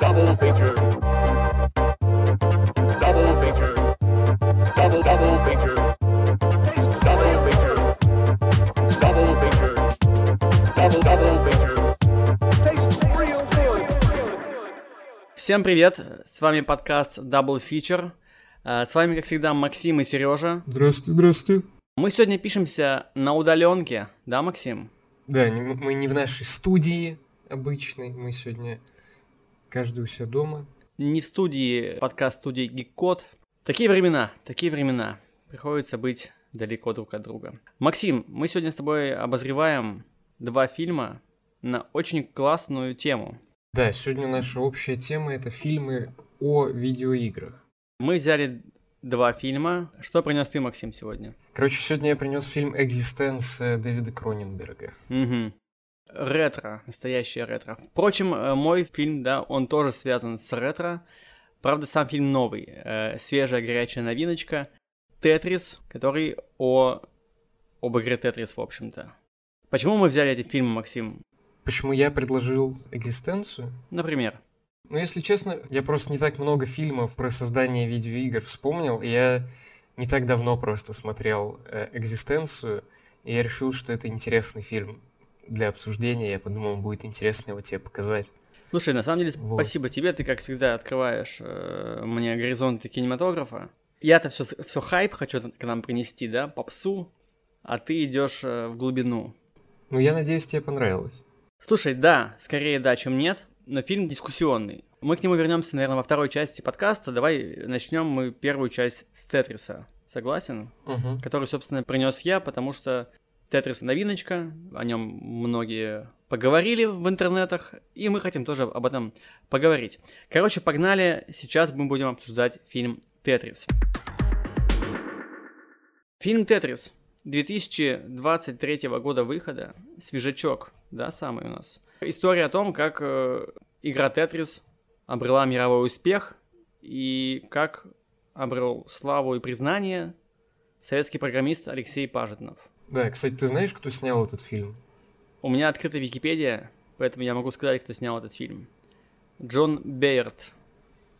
Double feature. Double feature. Double double feature. Double feature. Double feature. Double double feature. Всем привет, с вами подкаст Double Feature. Э, С вами, как всегда, Максим и Сережа. Здравствуйте, здравствуйте. Мы сегодня пишемся на удаленке, да, Максим? Да, не- мы не в нашей студии обычной, мы сегодня каждый у себя дома. Не в студии, подкаст студии Гиккод. Такие времена, такие времена. Приходится быть далеко друг от друга. Максим, мы сегодня с тобой обозреваем два фильма на очень классную тему. Да, сегодня наша общая тема это фильмы о видеоиграх. Мы взяли два фильма. Что принес ты, Максим, сегодня? Короче, сегодня я принес фильм «Экзистенция» Дэвида Кроненберга. Угу. Ретро, настоящее ретро. Впрочем, э, мой фильм, да, он тоже связан с ретро. Правда, сам фильм новый. э, свежая горячая новиночка. Тетрис, который о... об игре Тетрис, в общем-то. Почему мы взяли эти фильмы, Максим? Почему я предложил «Экзистенцию»? Например. Ну, если честно, я просто не так много фильмов про создание видеоигр вспомнил, и я не так давно просто смотрел э, «Экзистенцию», и я решил, что это интересный фильм для обсуждения, я подумал, будет интересно его тебе показать. Слушай, на самом деле, Вот. спасибо тебе, ты, как всегда, открываешь э, мне горизонты кинематографа. Я-то все, все хайп хочу к нам принести, да, попсу, а ты идешь э, в глубину. Ну, я надеюсь, тебе понравилось. Слушай, да, скорее да, чем нет, но фильм дискуссионный. Мы к нему вернемся, наверное, во второй части подкаста. Давай начнем мы первую часть с Тетриса. Согласен? Мгм. Который, собственно, принес я, потому что Тетрис новиночка, о нем многие поговорили в интернетах, и мы хотим тоже об этом поговорить. Короче, погнали, сейчас мы будем обсуждать фильм Тетрис. Фильм Тетрис 2023 года выхода, свежачок, да, самый у нас. История о том, как э, игра Тетрис обрела мировой успех и как обрел славу и признание советский программист Алексей Пажетнов. Да, кстати, ты знаешь, кто снял этот фильм? У меня открыта Википедия, поэтому я могу сказать, кто снял этот фильм. Джон Бейерт.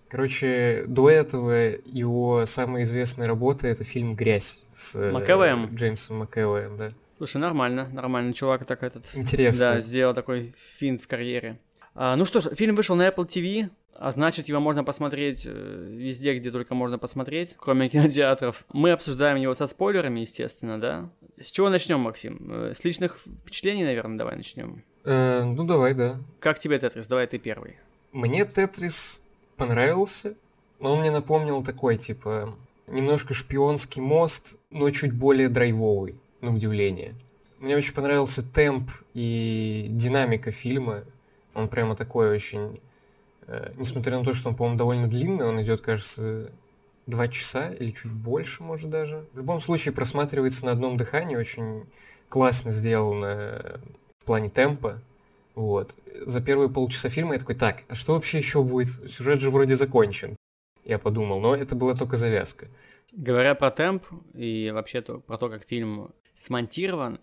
Короче, до этого его самая известная работа это фильм «Грязь» с э, Макэвоем? Джеймсом Макэвоем, да. Слушай, нормально, нормально, чувак так этот... Интересно. Да, сделал такой финт в карьере. А, ну что ж, фильм вышел на Apple TV, а значит, его можно посмотреть э, везде, где только можно посмотреть, кроме кинотеатров. Мы обсуждаем его со спойлерами, естественно, да. С чего начнем, Максим? Э, С личных впечатлений, наверное, давай начнем. Э, ну, давай, да. Как тебе Тетрис? Давай ты первый. Мне Тетрис понравился, но он мне напомнил такой, типа, немножко шпионский мост, но чуть более драйвовый, на удивление. Мне очень понравился темп и динамика фильма. Он прямо такой очень... э, несмотря на то, что он, по-моему, довольно длинный, он идет, кажется, два часа или чуть больше, может, даже. В любом случае, просматривается на одном дыхании, очень классно сделано в плане темпа. Вот. За первые полчаса фильма я такой, так, а что вообще еще будет? Сюжет же вроде закончен. Я подумал, но это была только завязка. Говоря про темп и вообще то, про то, как фильм смонтирован,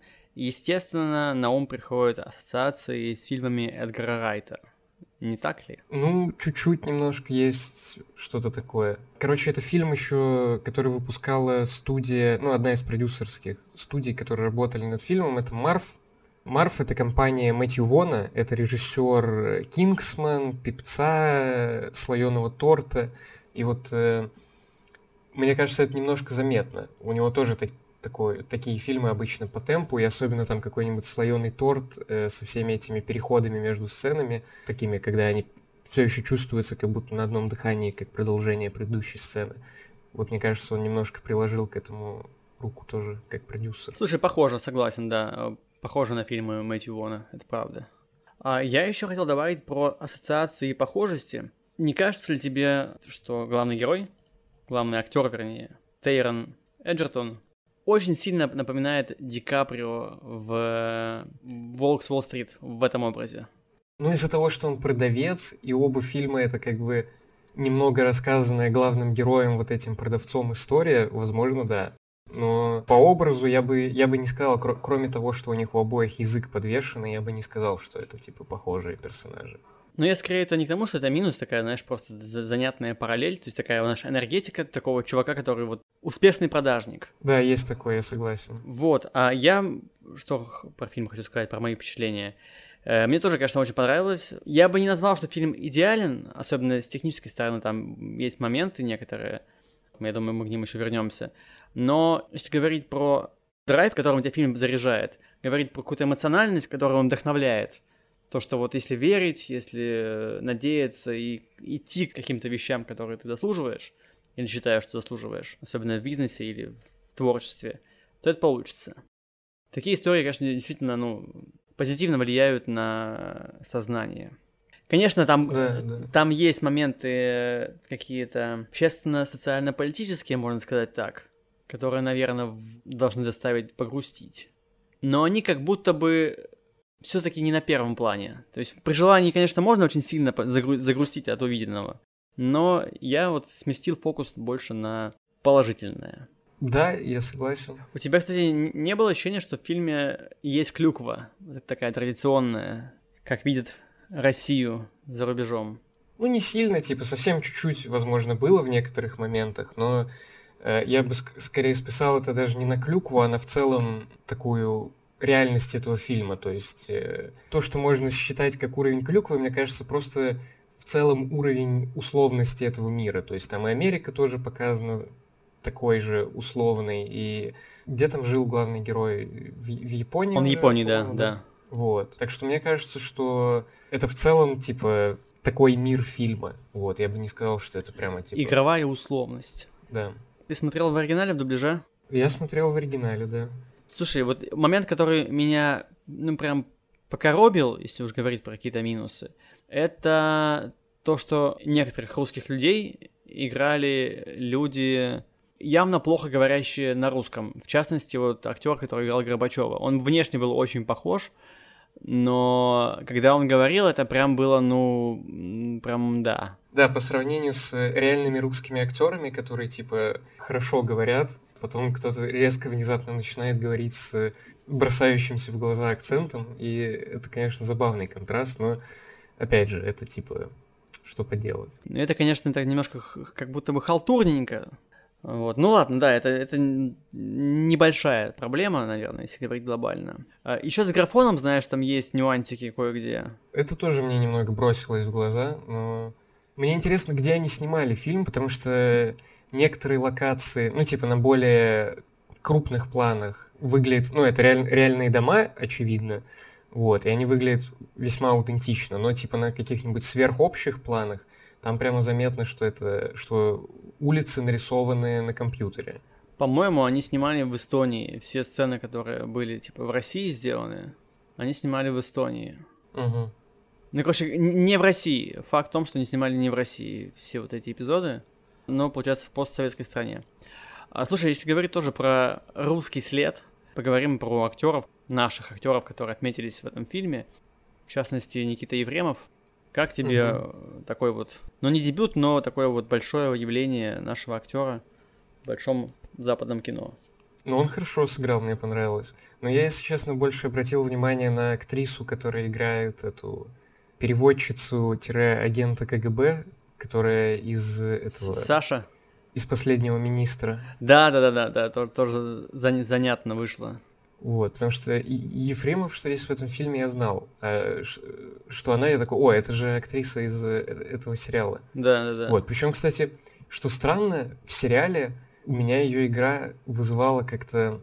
естественно, на ум приходят ассоциации с фильмами Эдгара Райта. Не так ли? Ну, чуть-чуть немножко есть что-то такое. Короче, это фильм еще, который выпускала студия, ну, одна из продюсерских студий, которые работали над фильмом, это Марф. Марф — это компания Мэтью Вона, это режиссер Кингсман, Пипца, Слоеного торта. И вот э, мне кажется, это немножко заметно. У него тоже так- такой, такие фильмы обычно по темпу, и особенно там какой-нибудь слоеный торт э, со всеми этими переходами между сценами, такими, когда они все еще чувствуются как будто на одном дыхании, как продолжение предыдущей сцены. Вот мне кажется, он немножко приложил к этому руку тоже, как продюсер. Слушай, похоже, согласен, да. Похоже на фильмы Мэтью Вона, это правда. А я еще хотел добавить про ассоциации и похожести. Не кажется ли тебе, что главный герой, главный актер, вернее, Тейрон Эджертон, очень сильно напоминает Ди Каприо в «Волк с Уолл-стрит» в этом образе? Ну, из-за того, что он продавец, и оба фильма это как бы немного рассказанная главным героем, вот этим продавцом история, возможно, да. Но по образу я бы, я бы не сказал, кро- кроме того, что у них у обоих язык подвешенный, я бы не сказал, что это типа похожие персонажи. Но я скорее это не к тому, что это минус, такая, знаешь, просто за- занятная параллель, то есть такая наша энергетика такого чувака, который вот успешный продажник. Да, есть такое, я согласен. Вот, а я что про фильм хочу сказать, про мои впечатления. Э, Мне тоже, конечно, очень понравилось. Я бы не назвал, что фильм идеален, особенно с технической стороны, там есть моменты некоторые, я думаю, мы к ним еще вернемся. Но если говорить про драйв, которым тебя фильм заряжает, говорить про какую-то эмоциональность, которую он вдохновляет, то, что вот если верить, если э, надеяться и идти к каким-то вещам, которые ты заслуживаешь, или считаешь, что заслуживаешь, особенно в бизнесе или в творчестве, то это получится. Такие истории, конечно, действительно, ну, позитивно влияют на сознание. Конечно, там, Да, да. там есть моменты э, какие-то общественно-социально-политические, можно сказать так, которые, наверное, должны заставить погрустить. Но они как будто бы все-таки не на первом плане. То есть при желании, конечно, можно очень сильно загру- загрустить от увиденного. Но я вот сместил фокус больше на положительное. Да, я согласен. У тебя, кстати, не было ощущения, что в фильме есть клюква, такая традиционная, как видят Россию за рубежом? Ну, не сильно, типа, совсем чуть-чуть, возможно, было в некоторых моментах, но э, я бы ск- скорее списал это даже не на клюкву, а на в целом такую реальность этого фильма. То есть э, то, что можно считать как уровень клюквы, мне кажется, просто в целом уровень условности этого мира. То есть там и Америка тоже показана такой же условный, и где там жил главный герой? В, в Японии? Он в Японии, да, да. Вот. Так что мне кажется, что это в целом, типа, такой мир фильма. Вот, я бы не сказал, что это прямо, типа... Игровая условность. Да. Ты смотрел в оригинале, в дубляже? Я смотрел в оригинале, да. Слушай, вот момент, который меня, ну, прям покоробил, если уж говорить про какие-то минусы, это то, что некоторых русских людей играли люди явно плохо говорящие на русском. В частности, вот актер, который играл Горбачева. Он внешне был очень похож, но когда он говорил, это прям было, ну, прям да. Да, по сравнению с реальными русскими актерами, которые, типа, хорошо говорят, потом кто-то резко внезапно начинает говорить с бросающимся в глаза акцентом, и это, конечно, забавный контраст, но, опять же, это, типа, что поделать. Это, конечно, так немножко как будто бы халтурненько. Вот. Ну ладно, да, это, это небольшая проблема, наверное, если говорить глобально. Еще с графоном, знаешь, там есть нюансики кое-где. Это тоже мне немного бросилось в глаза, но мне интересно, где они снимали фильм, потому что некоторые локации, ну, типа, на более крупных планах выглядят, ну, это реаль- реальные дома, очевидно, вот, и они выглядят весьма аутентично, но, типа, на каких-нибудь сверхобщих планах там прямо заметно, что это, что улицы нарисованы на компьютере. По-моему, они снимали в Эстонии. Все сцены, которые были, типа, в России сделаны, они снимали в Эстонии. Мгм. Ну, короче, не в России. Факт в том, что они снимали не в России все вот эти эпизоды, но, получается, в постсоветской стране. А, слушай, если говорить тоже про русский след, поговорим про актеров, наших актеров, которые отметились в этом фильме. В частности, Никита Ефремов. Как тебе э, такой вот, ну не дебют, но такое вот большое явление нашего актера в большом западном кино? Ну, он хорошо сыграл, мне понравилось. Но я, если честно, больше обратил внимание на актрису, которая играет эту переводчицу-агента КГБ, которая из этого... Саша? Из последнего министра. Да, да, да, да, да, то- тоже зан- занятно вышло. Вот, потому что и- Ефремов, что есть в этом фильме, я знал. А что она, я такой, о, это же актриса из э, этого сериала. Да, да, да. Вот, причем, кстати, что странно, в сериале у меня ее игра вызывала как-то...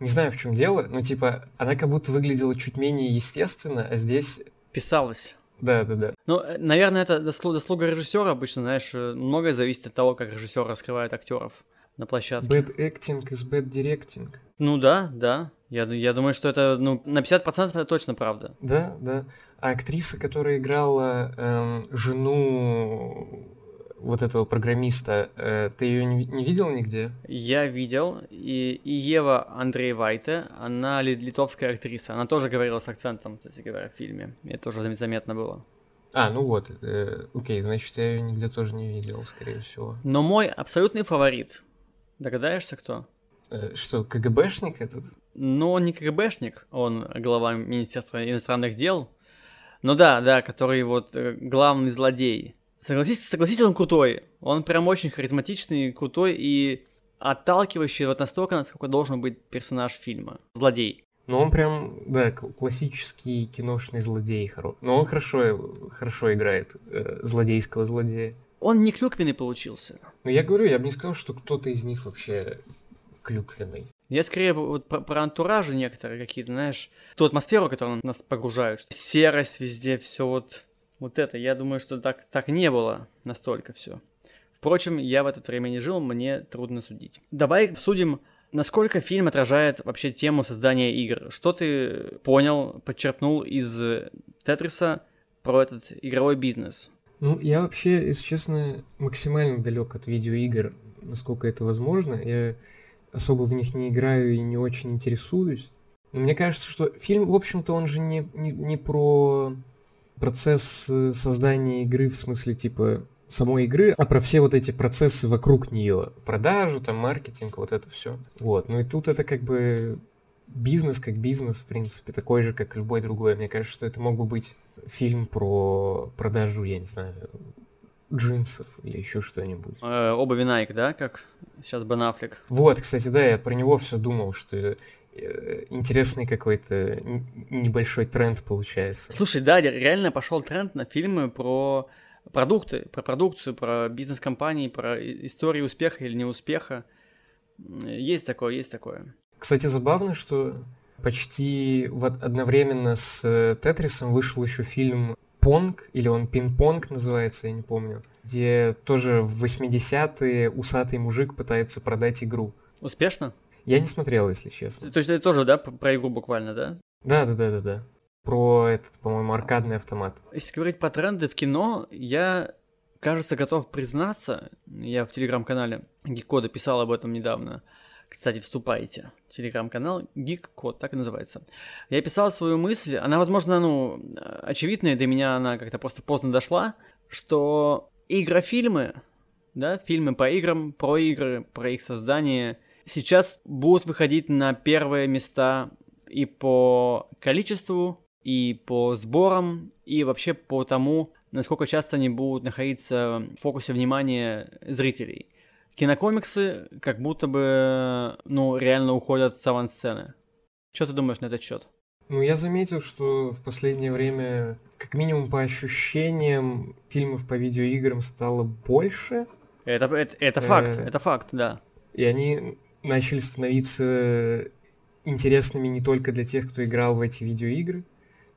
Не знаю, в чем дело, но типа она как будто выглядела чуть менее естественно, а здесь... Писалось. Да, да, да. Ну, э, наверное, это заслу- заслуга режиссера. Обычно, знаешь, э, многое зависит от того, как режиссер раскрывает актеров на площадке. Bad acting is bad directing. Ну да, да. Я, я думаю, что это ну, на 50% это точно правда. Да, да. А актриса, которая играла эм, жену вот этого программиста, э, ты ее не, ви- не видел нигде? Я видел, и, и Ева Андреевайте, она ли- литовская актриса, она тоже говорила с акцентом, кстати говоря, в фильме. Это тоже зам- заметно было. А, ну вот, э, окей, значит, я ее нигде тоже не видел, скорее всего. Но мой абсолютный фаворит, догадаешься кто? Э, что, КГБшник этот? Но он не КГБшник, он глава Министерства иностранных дел, Ну да, да, который вот э, главный злодей. Согласитесь, согласитесь, он крутой. Он прям очень харизматичный, крутой и отталкивающий вот настолько, насколько должен быть персонаж фильма. Злодей. Но он прям, да, кл- классический киношный злодей. Но он хорошо, хорошо играет э, злодейского злодея. Он не клюквенный получился. Но я говорю, я бы не сказал, что кто-то из них вообще клюквенный. Я скорее вот про, про антуражи некоторые какие-то, знаешь, ту атмосферу, которую нас погружают. Серость везде, все вот, вот это. Я думаю, что так, так не было настолько все. Впрочем, я в это время не жил, мне трудно судить. Давай обсудим, насколько фильм отражает вообще тему создания игр. Что ты понял, подчерпнул из Тетриса про этот игровой бизнес? Ну, я вообще, если честно, максимально далек от видеоигр, насколько это возможно. Я особо в них не играю и не очень интересуюсь. Но мне кажется, что фильм, в общем-то, он же не, не, не про процесс э, создания игры в смысле, типа, самой игры, а про все вот эти процессы вокруг нее. Продажу, там, маркетинг, вот это все. Вот. Ну и тут это как бы бизнес как бизнес, в принципе, такой же, как любой другой. Мне кажется, что это мог бы быть фильм про продажу, я не знаю, джинсов или еще что-нибудь. Э, обуви Nike, да, как сейчас Бен Аффлек? Вот, кстати, да, я про него все думал, что э, интересный какой-то небольшой тренд получается. Слушай, да, ре- реально пошел тренд на фильмы про продукты, про продукцию, про бизнес-компании, про и- историю успеха или неуспеха. М, Есть такое, есть такое. Кстати, забавно, что почти вот одновременно с э, Тетрисом вышел еще фильм Понг, или он Пинг-понг называется, я не помню, где тоже в 80-е усатый мужик пытается продать игру. Успешно? Я не смотрел, если честно. То есть это тоже, да, про игру буквально, да? Да, да, да, да, да. Про этот, по-моему, аркадный автомат. Если говорить про тренды в кино, я, кажется, готов признаться, я в телеграм-канале Гикода писал об этом недавно, кстати, вступайте. Телеграм-канал Geek так и называется. Я писал свою мысль, она, возможно, ну, очевидная, до меня она как-то просто поздно дошла, что игрофильмы, да, фильмы по играм, про игры, про их создание, сейчас будут выходить на первые места и по количеству, и по сборам, и вообще по тому, насколько часто они будут находиться в фокусе внимания зрителей. Кинокомиксы как будто бы, ну, реально уходят с авансцены. Что ты думаешь на этот счет? Ну, я заметил, что в последнее время, как минимум по ощущениям, фильмов по видеоиграм стало больше, Это, это, это факт, Э. это факт, да. и они начали становиться интересными не только для тех, кто играл в эти видеоигры.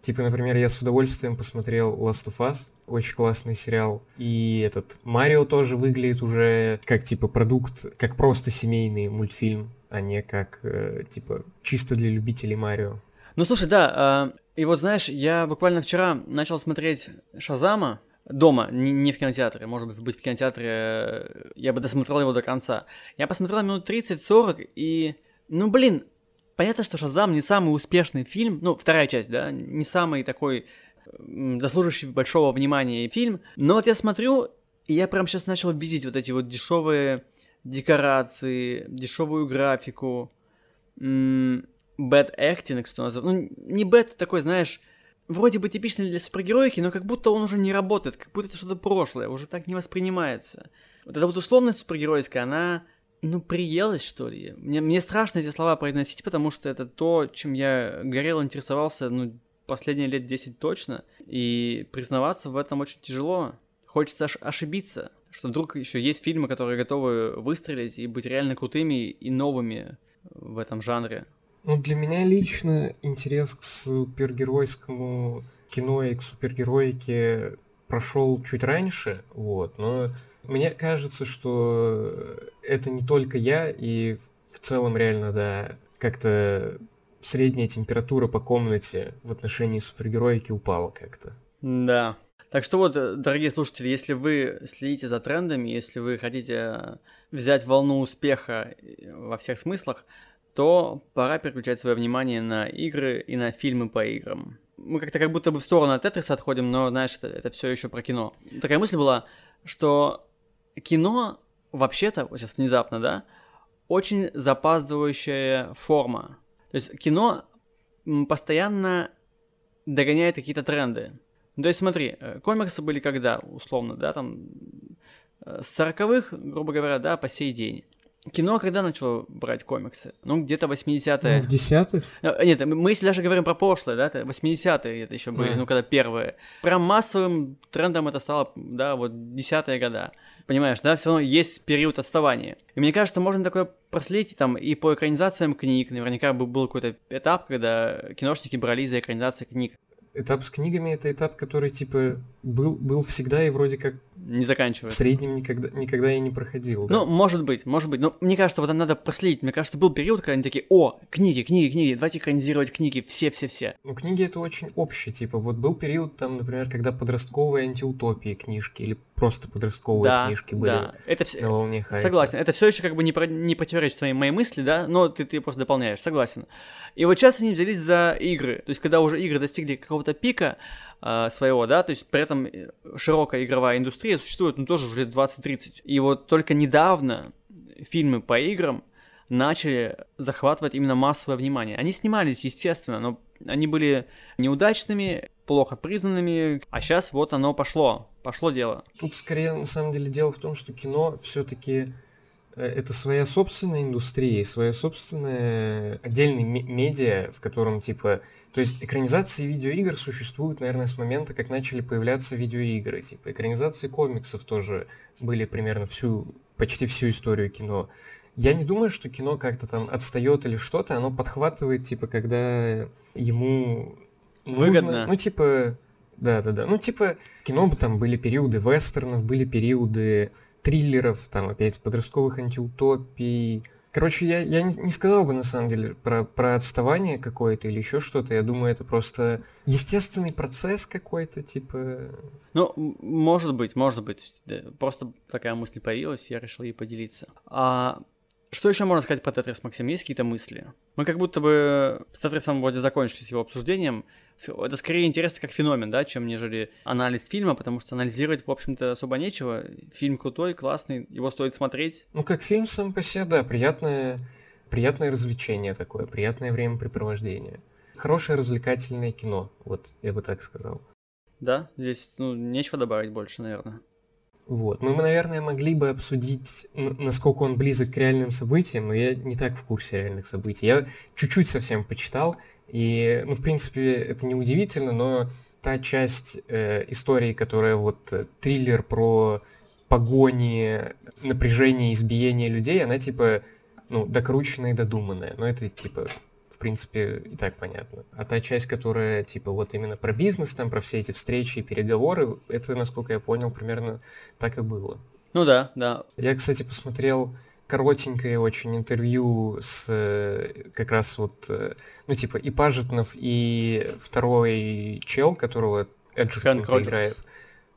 Типа, например, я с удовольствием посмотрел Last of Us, очень классный сериал. И этот Марио тоже выглядит уже как типа продукт, как просто семейный мультфильм, а не как э, типа чисто для любителей Марио. Ну, слушай, да, а, и вот знаешь, я буквально вчера начал смотреть Шазама дома, не, не в кинотеатре, может быть, быть в кинотеатре, э, я бы досмотрел его до конца. Я посмотрел минут 30-40, и, ну, блин, понятно, что Шазам не самый успешный фильм, ну, вторая часть, да, не самый такой заслуживающий большого внимания фильм, но вот я смотрю, и я прям сейчас начал видеть вот эти вот дешевые декорации, дешевую графику, bad acting, что называется. Ну, не bad такой, знаешь, вроде бы типичный для супергероики, но как будто он уже не работает, как будто это что-то прошлое, уже так не воспринимается. Вот эта вот условность супергеройская, она, ну, приелась, что ли. Мне, мне страшно эти слова произносить, потому что это то, чем я горел, интересовался, ну, последние лет 10 точно, и признаваться в этом очень тяжело. Хочется ош- ошибиться, что вдруг еще есть фильмы, которые готовы выстрелить и быть реально крутыми и новыми в этом жанре. Ну, для меня лично интерес к супергеройскому кино и к супергероике прошел чуть раньше, вот, но мне кажется, что это не только я, и в целом реально, да, как-то средняя температура по комнате в отношении супергероики упала как-то. Да. Так что вот, дорогие слушатели, если вы следите за трендами, если вы хотите взять волну успеха э, во всех смыслах, то пора переключать свое внимание на игры и на фильмы по играм. Мы как-то как будто бы в сторону от Тетриса отходим, но, знаешь, это, это все еще про кино. Такая мысль была, что кино вообще-то, вот сейчас внезапно, да, очень запаздывающая форма. То есть кино постоянно догоняет какие-то тренды. Ну, то есть смотри, э, комиксы были когда, условно, да, там э, с 40-х, грубо говоря, да, по сей день. Кино когда начало брать комиксы? Ну, где-то 80-е. Ну, в десятых? Э, Нет, мы если даже говорим про прошлое, да, это 80-е это еще были, А. ну, когда первые. Прям массовым трендом это стало, да, вот десятые года. Понимаешь, да, все равно есть период отставания. И мне кажется, можно такое проследить там и по экранизациям книг. Наверняка бы был какой-то этап, когда киношники брались за экранизации книг. Этап с книгами это этап, который типа был, был всегда и вроде как Не в заканчивая. среднем никогда, никогда и не проходил. да. Ну, может быть, может быть. Но мне кажется, вот это надо проследить. Мне кажется, был период, когда они такие, о, книги, книги, книги, давайте экранизировать книги, все-все-все. Ну, книги это очень общее, типа, вот был период там, например, когда подростковые антиутопии книжки или просто подростковые Да, книжки были да. Это все... на волне хайпа. Согласен. Это все еще как бы не, про- не противоречит твоей моей мысли, да, но ты, ты просто дополняешь, согласен. И вот сейчас они взялись за игры. То есть, когда уже игры достигли какого-то пика своего, да, то есть при этом э, широкая игровая индустрия существует, ну, тоже уже лет 20-30. И вот только недавно фильмы по играм начали захватывать именно массовое внимание. Они снимались, естественно, но они были неудачными, плохо признанными, а сейчас вот оно пошло, пошло дело. Тут скорее, на самом деле, дело в том, что кино все-таки это своя собственная индустрия, своя собственная отдельный ме- медиа, в котором, типа, то есть экранизации видеоигр существуют, наверное, с момента, как начали появляться видеоигры. Типа, экранизации комиксов тоже были примерно всю, почти всю историю кино. Я не думаю, что кино как-то там отстает или что-то, оно подхватывает, типа, когда ему нужно- Выгодно. Ну, типа, да, да, да. Ну, типа, в кино бы там были периоды вестернов, были периоды триллеров, там, опять, подростковых антиутопий. Короче, я, я не, не сказал бы, на самом деле, про, про отставание какое-то или еще что-то. Я думаю, это просто естественный процесс какой-то, типа... Ну, может быть, может быть. Просто такая мысль появилась, я решил ей поделиться. А что еще можно сказать по Тетрис, Максим? Есть какие-то мысли? Мы как будто бы с Тетрисом вроде закончили с его обсуждением. Это скорее интересно как феномен, да, чем нежели анализ фильма, потому что анализировать, в общем-то, особо нечего. Фильм крутой, классный, его стоит смотреть. Ну, как фильм сам по себе, да, приятное, приятное развлечение такое, приятное времяпрепровождение. Хорошее развлекательное кино, вот, я бы так сказал. Да, здесь, ну, нечего добавить больше, наверное. Вот. Ну, мы, наверное, могли бы обсудить, насколько он близок к реальным событиям, но я не так в курсе реальных событий. Я чуть-чуть совсем почитал, и, ну, в принципе, это не удивительно, но та часть э, истории, которая вот э, триллер про погони, напряжение, избиение людей, она, типа, ну, докрученная и додуманная. Но это, типа, принципе, и так понятно. А та часть, которая, типа, вот именно про бизнес, там, про все эти встречи и переговоры, это, насколько я понял, примерно так и было. Ну да, да. Я, кстати, посмотрел коротенькое очень интервью с э, как раз вот, э, ну, типа, и Пажетнов, и второй чел, которого Эджертон играет.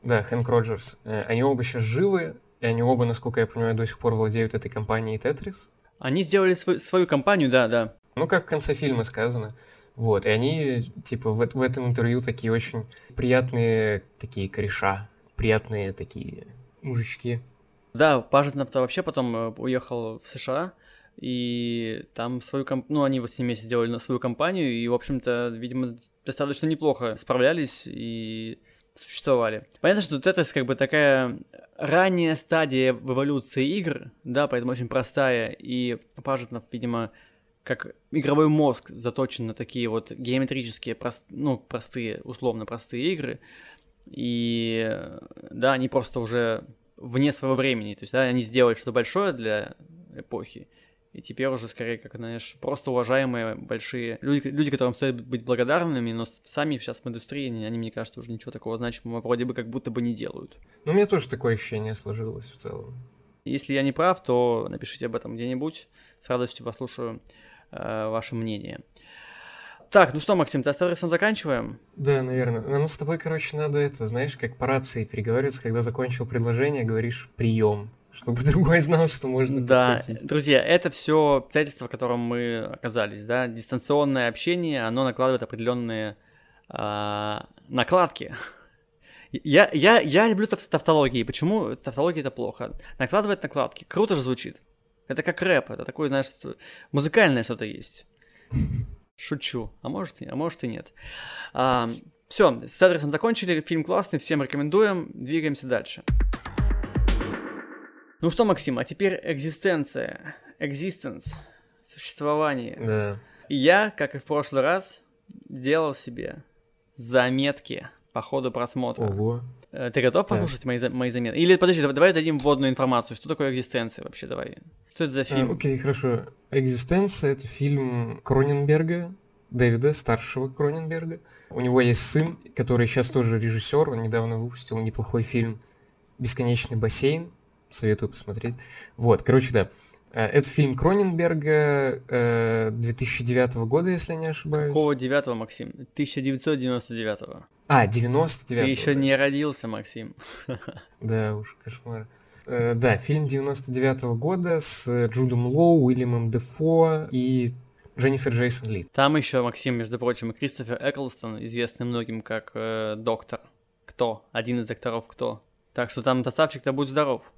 Да, Хэнк Роджерс. Э, Они оба сейчас живы, и они оба, насколько я понимаю, до сих пор владеют этой компанией Тетрис. Они сделали свою, свою компанию, да, да. Ну, как в конце фильма сказано. Вот, и они, типа, в, в этом интервью такие очень приятные такие кореша, приятные такие мужички. Да, Пажетнов-то вообще потом э, уехал в США, и там свою комп... ну, они вот с ним вместе сделали свою компанию, и, в общем-то, видимо, достаточно неплохо справлялись и существовали. Понятно, что Тетрис как бы такая ранняя стадия в эволюции игр, да, поэтому очень простая, и Пажетнов, видимо, как игровой мозг заточен на такие вот геометрические, прост... ну, простые, условно простые игры, и да, они просто уже вне своего времени. То есть, да, они сделали что-то большое для эпохи. И теперь уже скорее, как, знаешь, просто уважаемые большие люди, люди, которым стоит быть благодарными, но сами сейчас в индустрии, они, они, мне кажется, уже ничего такого значимого вроде бы как будто бы не делают. Ну, у меня тоже такое ощущение сложилось в целом. Если я не прав, то напишите об этом где-нибудь. С радостью послушаю э, ваше мнение. Так, ну что, Максим, ты с адресом заканчиваем? Да, наверное. Нам с тобой, короче, надо это, знаешь, как по рации переговариваться, когда закончил предложение, говоришь прием, чтобы другой знал, что можно Да, подхватить. друзья, это все обстоятельства, в котором мы оказались, да. Дистанционное общение, оно накладывает определенные а, накладки. Я, я, я люблю тав- тавтологии. Почему тавтология это плохо? Накладывает накладки. Круто же звучит. Это как рэп, это такое, знаешь, музыкальное что-то есть. Шучу. А может, и- а может и нет. Все, с адресом закончили, фильм классный, всем рекомендуем, двигаемся дальше. Ну что, Максим, а теперь экзистенция, existence, существование. Да. И я, как и в прошлый раз, делал себе заметки по ходу просмотра. Ого. Э, Ты готов Так. послушать мои, мои заметки? Или подожди, давай, давай дадим вводную информацию. Что такое экзистенция вообще, давай? Что это за А, фильм? окей, хорошо. «Экзистенция» — это фильм Кроненберга, Дэвида, старшего Кроненберга. У него есть сын, который сейчас тоже режиссер, он недавно выпустил неплохой фильм «Бесконечный бассейн», советую посмотреть. Вот, короче, да. Э, Это фильм Кроненберга э, 2009 года, если я не ошибаюсь. Какого девятого, Максим? 1999. А, Ты 99 еще не родился, Максим. Да уж, кошмар. Э, да, фильм 99 года с Джудом Лоу, Уильямом Дефо и Дженнифер Джейсон Ли. Там еще, Максим, между прочим, и Кристофер Эклстон, известный многим как э, доктор. Кто? Один из докторов кто? Так что там составчик-то будь здоров.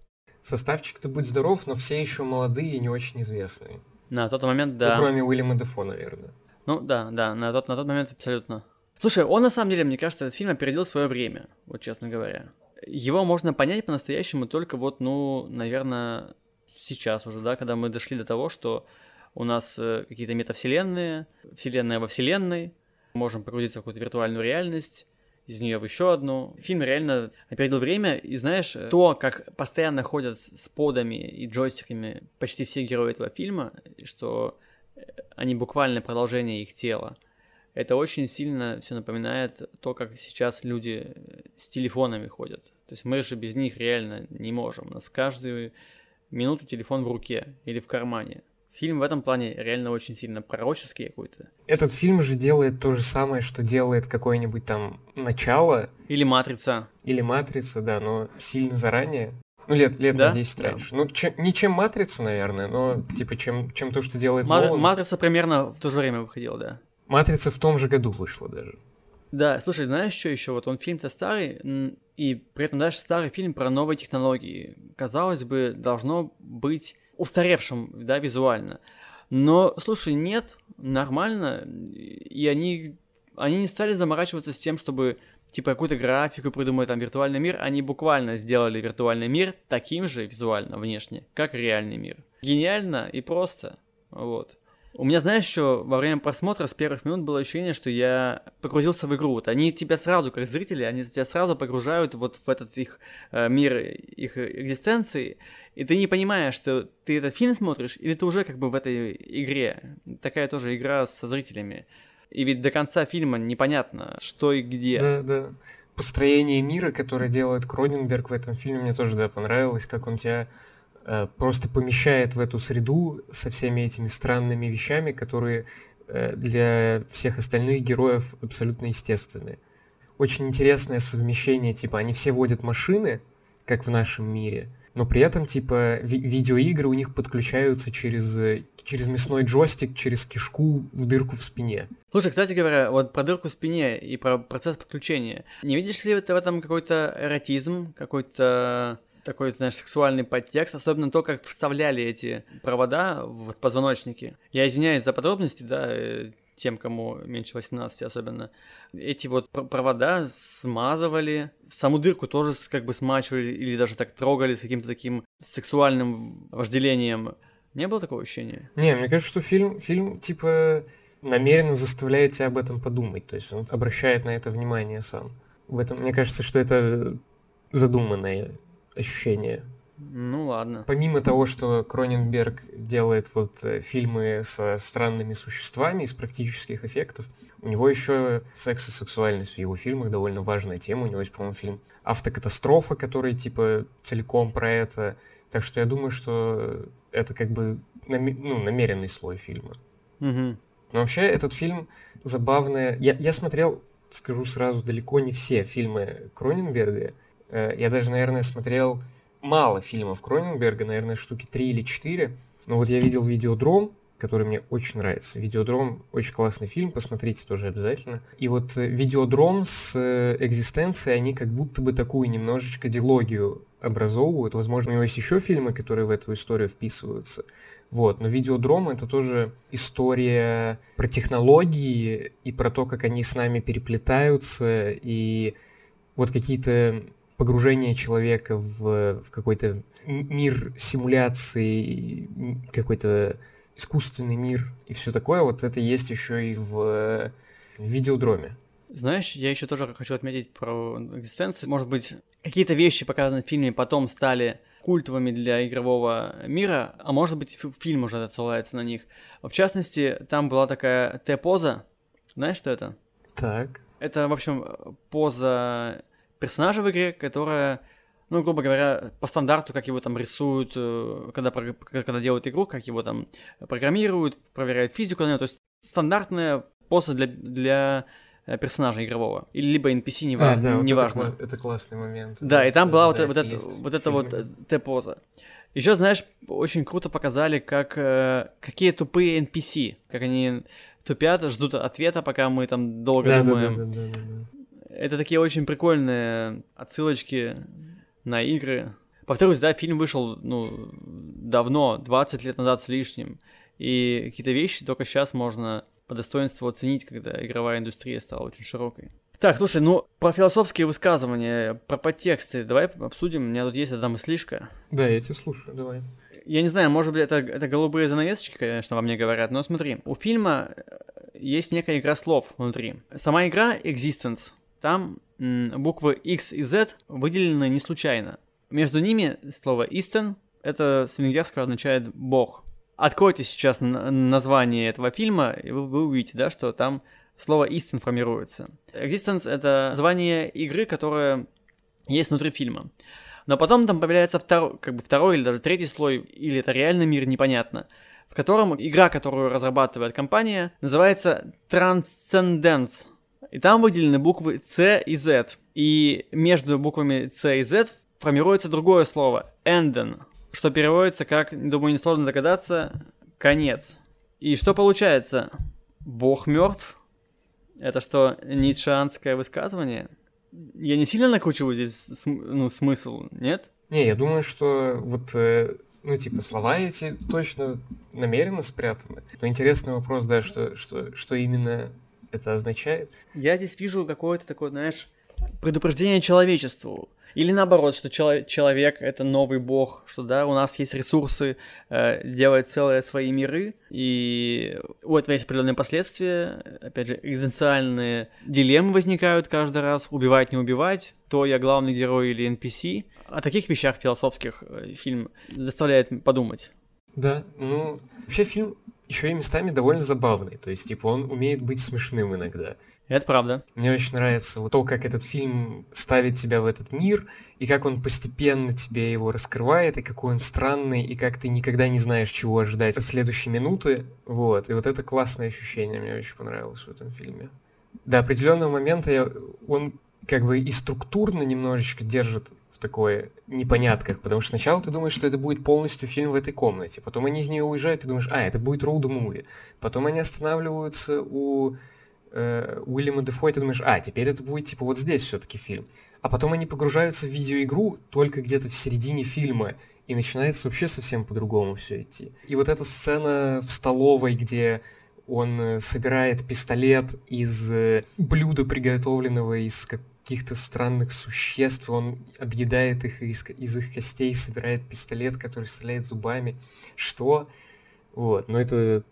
Составчик-то будь здоров, но все еще молодые и не очень известные. На тот момент, Ну, да. кроме Уильяма Дефо, наверное. Ну да, да, на тот, на тот момент абсолютно. Слушай, он на самом деле, мне кажется, этот фильм опередил свое время, вот честно говоря. Его можно понять по-настоящему только вот, ну, наверное, сейчас уже, да, когда мы дошли до того, что у нас э, какие-то метавселенные, вселенная во вселенной, можем погрузиться в какую-то виртуальную реальность, из нее в еще одну. Фильм реально опередил время, и знаешь, то, как постоянно ходят с подами и джойстиками почти все герои этого фильма, что э, они буквально продолжение их тела. Это очень сильно все напоминает то, как сейчас люди э, с телефонами ходят. То есть мы же без них реально не можем. У нас в каждую минуту телефон в руке или в кармане. Фильм в этом плане реально очень сильно пророческий какой-то. Этот фильм же делает то же самое, что делает какое-нибудь там начало Или матрица. или Матрица, да, но сильно заранее. Ну, лет, лет Да? на 10 Да. раньше. Ну, чем, не чем Матрица, наверное, но типа чем, чем то, что делает Ма- Нолан. матрица примерно в то же время выходила, да. Матрица в том же году вышла даже. Да, слушай, знаешь, что еще? Вот он фильм-то старый, и при этом даже старый фильм про новые технологии. Казалось бы, должно быть устаревшим, да, визуально. Но, слушай, нет, нормально, и они, они не стали заморачиваться с тем, чтобы, типа, какую-то графику придумать, там, виртуальный мир. Они буквально сделали виртуальный мир таким же визуально, внешне, как реальный мир. Гениально и просто, вот. У меня, знаешь, еще во время просмотра с первых минут было ощущение, что я погрузился в игру. Вот они тебя сразу, как зрители, они тебя сразу погружают вот в этот их э, мир, их экзистенции, и ты не понимаешь, что ты этот фильм смотришь, или ты уже как бы в этой игре. Такая тоже игра со зрителями. И ведь до конца фильма непонятно, что и где. Да, да. Построение мира, которое делает Кроненберг в этом фильме, мне тоже, да, понравилось, как он тебя просто помещает в эту среду со всеми этими странными вещами, которые э, для всех остальных героев абсолютно естественны. Очень интересное совмещение, типа, они все водят машины, как в нашем мире, но при этом, типа, ви- видеоигры у них подключаются через, э, через мясной джойстик, через кишку в дырку в спине. Слушай, кстати говоря, вот про дырку в спине и про процесс подключения. Не видишь ли ты в этом какой-то эротизм, какой-то такой, знаешь, сексуальный подтекст, особенно то, как вставляли эти провода в позвоночники. Я извиняюсь за подробности, да, э, тем, кому меньше 18 особенно. Эти вот пр- провода смазывали, саму дырку тоже как бы смачивали или даже так трогали с каким-то таким сексуальным вожделением. Не было такого ощущения? Не, мне кажется, что фильм, фильм типа намеренно заставляет тебя об этом подумать. То есть он обращает на это внимание сам. В этом, мне кажется, что это задуманное ощущение. Ну ладно. Помимо того, что Кроненберг делает вот э, фильмы со странными существами из практических эффектов, у него еще секс и сексуальность в его фильмах довольно важная тема. У него есть, по-моему, фильм «Автокатастрофа», который типа целиком про это. Так что я думаю, что это как бы наме- ну, намеренный слой фильма. Мгм. Но вообще этот фильм забавный. Я, я смотрел, скажу сразу, далеко не все фильмы Кроненберга. Э, Я даже, наверное, смотрел мало фильмов Кроненберга, наверное, штуки 3 или 4. Но вот я видел «Видеодром», который мне очень нравится. «Видеодром» — очень классный фильм, посмотрите тоже обязательно. И вот э, «Видеодром» с э, «Экзистенцией», они как будто бы такую немножечко дилогию образовывают. Возможно, у него есть еще фильмы, которые в эту историю вписываются. Вот. Но «Видеодром» — это тоже история про технологии и про то, как они с нами переплетаются, и вот какие-то погружение человека в, в какой-то мир симуляции, какой-то искусственный мир и все такое, вот это есть еще и в видеодроме. Знаешь, я еще тоже хочу отметить про экзистенцию. Может быть, какие-то вещи, показанные в фильме, потом стали культовыми для игрового мира, а может быть, фильм уже отсылается на них. В частности, там была такая Т-поза. Знаешь, что это? Так. Это, в общем, поза персонажа в игре, которая, ну, грубо говоря, по стандарту, как его там рисуют, э, когда, когда делают игру, как его там программируют, проверяют физику на него, то есть стандартная поза для, для э, персонажа игрового. Или либо NPC, не, а, да, не вот важно. Это, это классный момент. Да, да и там да, была да, вот, вот, это, вот эта вот э, Т-поза. Еще, знаешь, очень круто показали, как э, какие тупые NPC, как они тупят, ждут ответа, пока мы там долго да, думаем. Да, да, да, да, да. Это такие очень прикольные отсылочки на игры. Повторюсь, да, фильм вышел, ну, давно, 20 лет назад с лишним. И какие-то вещи только сейчас можно по достоинству оценить, когда игровая индустрия стала очень широкой. Так, слушай, ну, про философские высказывания, про подтексты давай обсудим. У меня тут есть одна мыслишка. Да, я тебя слушаю, давай. Я не знаю, может быть, это, это голубые занавесочки, конечно, во мне говорят, но смотри, у фильма есть некая игра слов внутри. Сама игра Existence там буквы X и Z выделены не случайно. Между ними слово «истин» — это с венгерского означает «бог». Откройте сейчас название этого фильма, и вы, вы увидите, да, что там слово «истин» формируется. Existence — это название игры, которая есть внутри фильма. Но потом там появляется второй, как бы второй или даже третий слой, или это реальный мир, непонятно, в котором игра, которую разрабатывает компания, называется Transcendence. И там выделены буквы C и Z. И между буквами C и Z формируется другое слово – «enden», что переводится как, думаю, несложно догадаться, «конец». И что получается? Бог мертв? Это что, ницшеанское высказывание? Я не сильно накручиваю здесь ну, смысл, нет? Не, я думаю, что вот, э, ну, типа, слова эти точно намеренно спрятаны. Но интересный вопрос, да, что, что, что именно это означает? Я здесь вижу какое-то такое, знаешь, предупреждение человечеству. Или наоборот, что чело- человек это новый бог, что да, у нас есть ресурсы э, делать целые свои миры, и у этого есть определенные последствия, опять же, экзистенциальные дилеммы возникают каждый раз, убивать, не убивать, то я главный герой или NPC. О таких вещах философских э, фильм заставляет подумать. Да, ну, вообще фильм еще и местами довольно забавный. То есть, типа, он умеет быть смешным иногда. Это правда. Мне очень нравится вот то, как этот фильм ставит тебя в этот мир, и как он постепенно тебе его раскрывает, и какой он странный, и как ты никогда не знаешь, чего ожидать от следующей минуты. Вот. И вот это классное ощущение мне очень понравилось в этом фильме. До определенного момента я, он как бы и структурно немножечко держит в такой непонятках, потому что сначала ты думаешь, что это будет полностью фильм в этой комнате, потом они из нее уезжают, ты думаешь, а, это будет роуд-муви, потом они останавливаются у э, Уильяма Дефо, и ты думаешь, а, теперь это будет типа вот здесь все-таки фильм. А потом они погружаются в видеоигру только где-то в середине фильма, и начинается вообще совсем по-другому все идти. И вот эта сцена в столовой, где он э, собирает пистолет из э, блюда, приготовленного из каких-то странных существ, он объедает их из, из их костей, собирает пистолет, который стреляет зубами. Что? Вот, но это,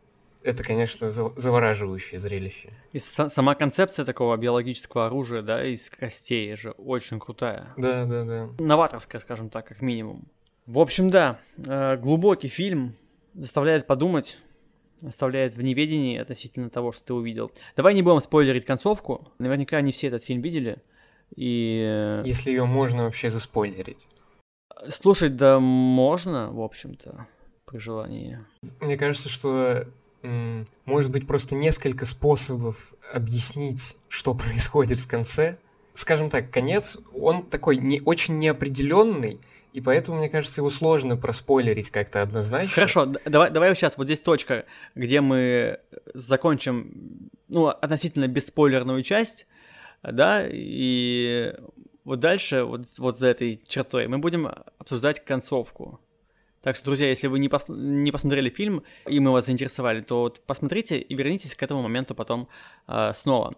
это конечно, завораживающее зрелище. И сама концепция такого биологического оружия, да, из костей же очень крутая. Да, да, да. Новаторская, скажем так, как минимум. В общем, да, э, глубокий фильм, заставляет подумать, оставляет в неведении относительно того, что ты увидел. Давай не будем спойлерить концовку. Наверняка не все этот фильм видели. И... Э, Если ее можно вообще заспойлерить. Слушать, да, можно, в общем-то, при желании. Мне кажется, что может быть просто несколько способов объяснить, что происходит в конце. скажем так, конец, он такой не очень неопределенный, и поэтому, мне кажется, его сложно проспойлерить как-то однозначно. Хорошо, давай, давай сейчас, вот здесь точка, где мы закончим, ну, относительно бесспойлерную часть, да, и вот дальше, вот, вот за этой чертой, мы будем обсуждать концовку. Так что, друзья, если вы не, пос- не посмотрели фильм, и мы вас заинтересовали, то вот посмотрите и вернитесь к этому моменту потом э, снова.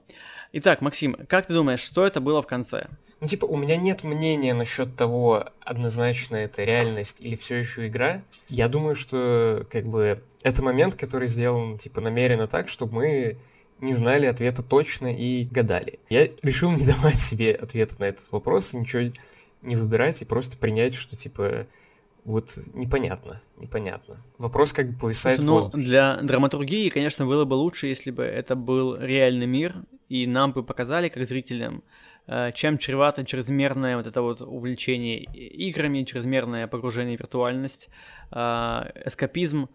Итак, Максим, как ты думаешь, что это было в конце? Ну, типа, у меня нет мнения насчет того, однозначно это реальность или все еще игра. Я думаю, что, как бы, это момент, который сделан, типа, намеренно так, чтобы мы не знали ответа точно и гадали. Я решил не давать себе ответа на этот вопрос, ничего не выбирать и просто принять, что, типа, вот непонятно, непонятно. Вопрос как бы повисает Слушай, в ну, воздухе. для драматургии, конечно, было бы лучше, если бы это был реальный мир, и нам бы показали, как зрителям, э, чем чревато чрезмерное вот это вот увлечение играми, чрезмерное погружение в виртуальность, э, эскапизм,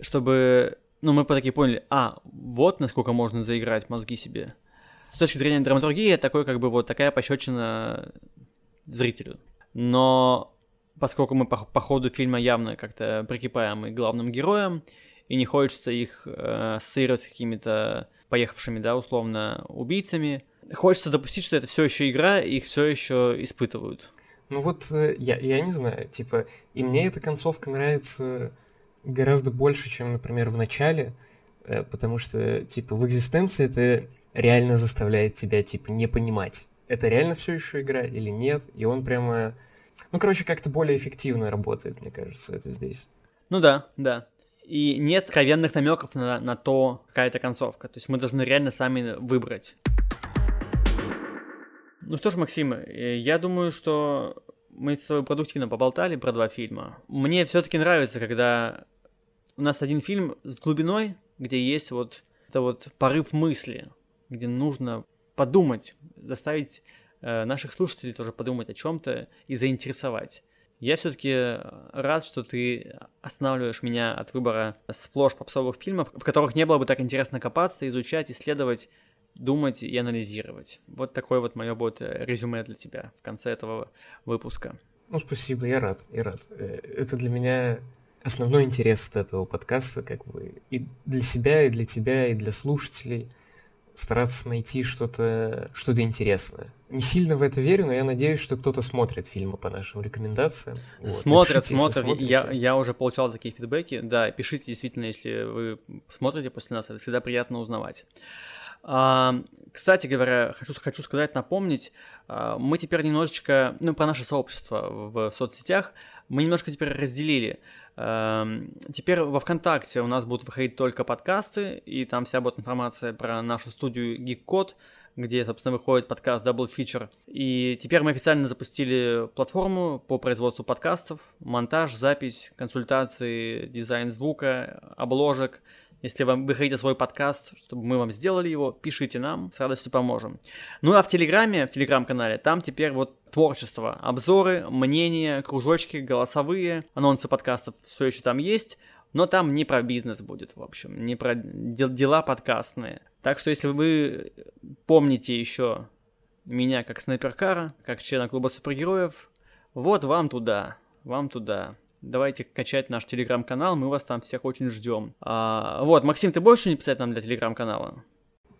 чтобы, ну, мы по такие поняли, а, вот насколько можно заиграть мозги себе. С точки зрения драматургии, такой как бы вот такая пощечина зрителю. Но поскольку мы по, по ходу фильма явно как-то прикипаем и главным героям, и не хочется их э, ассоциировать с какими-то поехавшими, да, условно, убийцами, хочется допустить, что это все еще игра, и их все еще испытывают. Ну вот э, я, я не знаю, типа, и мне эта концовка нравится гораздо больше, чем, например, в начале, э, потому что, типа, в экзистенции это реально заставляет тебя, типа, не понимать, это реально все еще игра или нет, и он прямо, ну, короче, как-то более эффективно работает, мне кажется, это здесь. Ну да, да. И нет откровенных намеков на, на то, какая это концовка. То есть мы должны реально сами выбрать. Ну что ж, Максим, э, я думаю, что мы с тобой продуктивно поболтали про два фильма. Мне все-таки нравится, когда у нас один фильм с глубиной, где есть вот это вот порыв мысли, где нужно подумать, заставить э, наших слушателей тоже подумать о чем-то и заинтересовать. Я все-таки рад, что ты останавливаешь меня от выбора сплошь попсовых фильмов, в которых не было бы так интересно копаться, изучать, исследовать, думать и анализировать. Вот такое вот мое будет резюме для тебя в конце этого выпуска. Ну, спасибо, я рад, я рад. Э, Это для меня основной интерес от этого подкаста, как бы и для себя, и для тебя, и для слушателей стараться найти что-то что интересное. Не сильно в это верю, но я надеюсь, что кто-то смотрит фильмы по нашим рекомендациям. Вот. Смотрят, Напишите, смотрят. Я, смотрите. я уже получал такие фидбэки. Да, пишите действительно, если вы смотрите после нас, это всегда приятно узнавать. А, кстати говоря, хочу, хочу сказать, напомнить, а, мы теперь немножечко, ну, про наше сообщество в соцсетях, мы немножко теперь разделили. А, теперь во ВКонтакте у нас будут выходить только подкасты, и там вся будет информация про нашу студию GeekCode, где, собственно, выходит подкаст Double Feature. И теперь мы официально запустили платформу по производству подкастов, монтаж, запись, консультации, дизайн звука, обложек. Если вам, вы хотите свой подкаст, чтобы мы вам сделали его, пишите нам, с радостью поможем. Ну а в Телеграме, в Телеграм-канале, там теперь вот творчество, обзоры, мнения, кружочки, голосовые, анонсы подкастов все еще там есть, но там не про бизнес будет, в общем, не про дел- дела подкастные. Так что если вы помните еще меня как снайперкара, как члена клуба супергероев, вот вам туда, вам туда. Давайте качать наш телеграм-канал, мы вас там всех очень ждем. А, вот, Максим, ты будешь что-нибудь писать нам для телеграм-канала?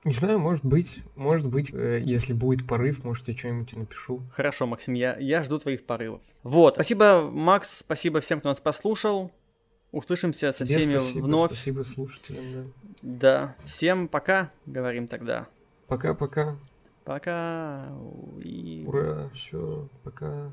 Не знаю, может быть, может быть, э, если будет порыв, может, я что-нибудь напишу. Хорошо, Максим, я, я жду твоих порывов. Вот, спасибо, Макс, спасибо всем, кто нас послушал. Услышимся со Тебе всеми спасибо, вновь. спасибо слушателям, да. Да, всем пока, говорим тогда. Пока-пока. Пока. И... Ура, все, пока.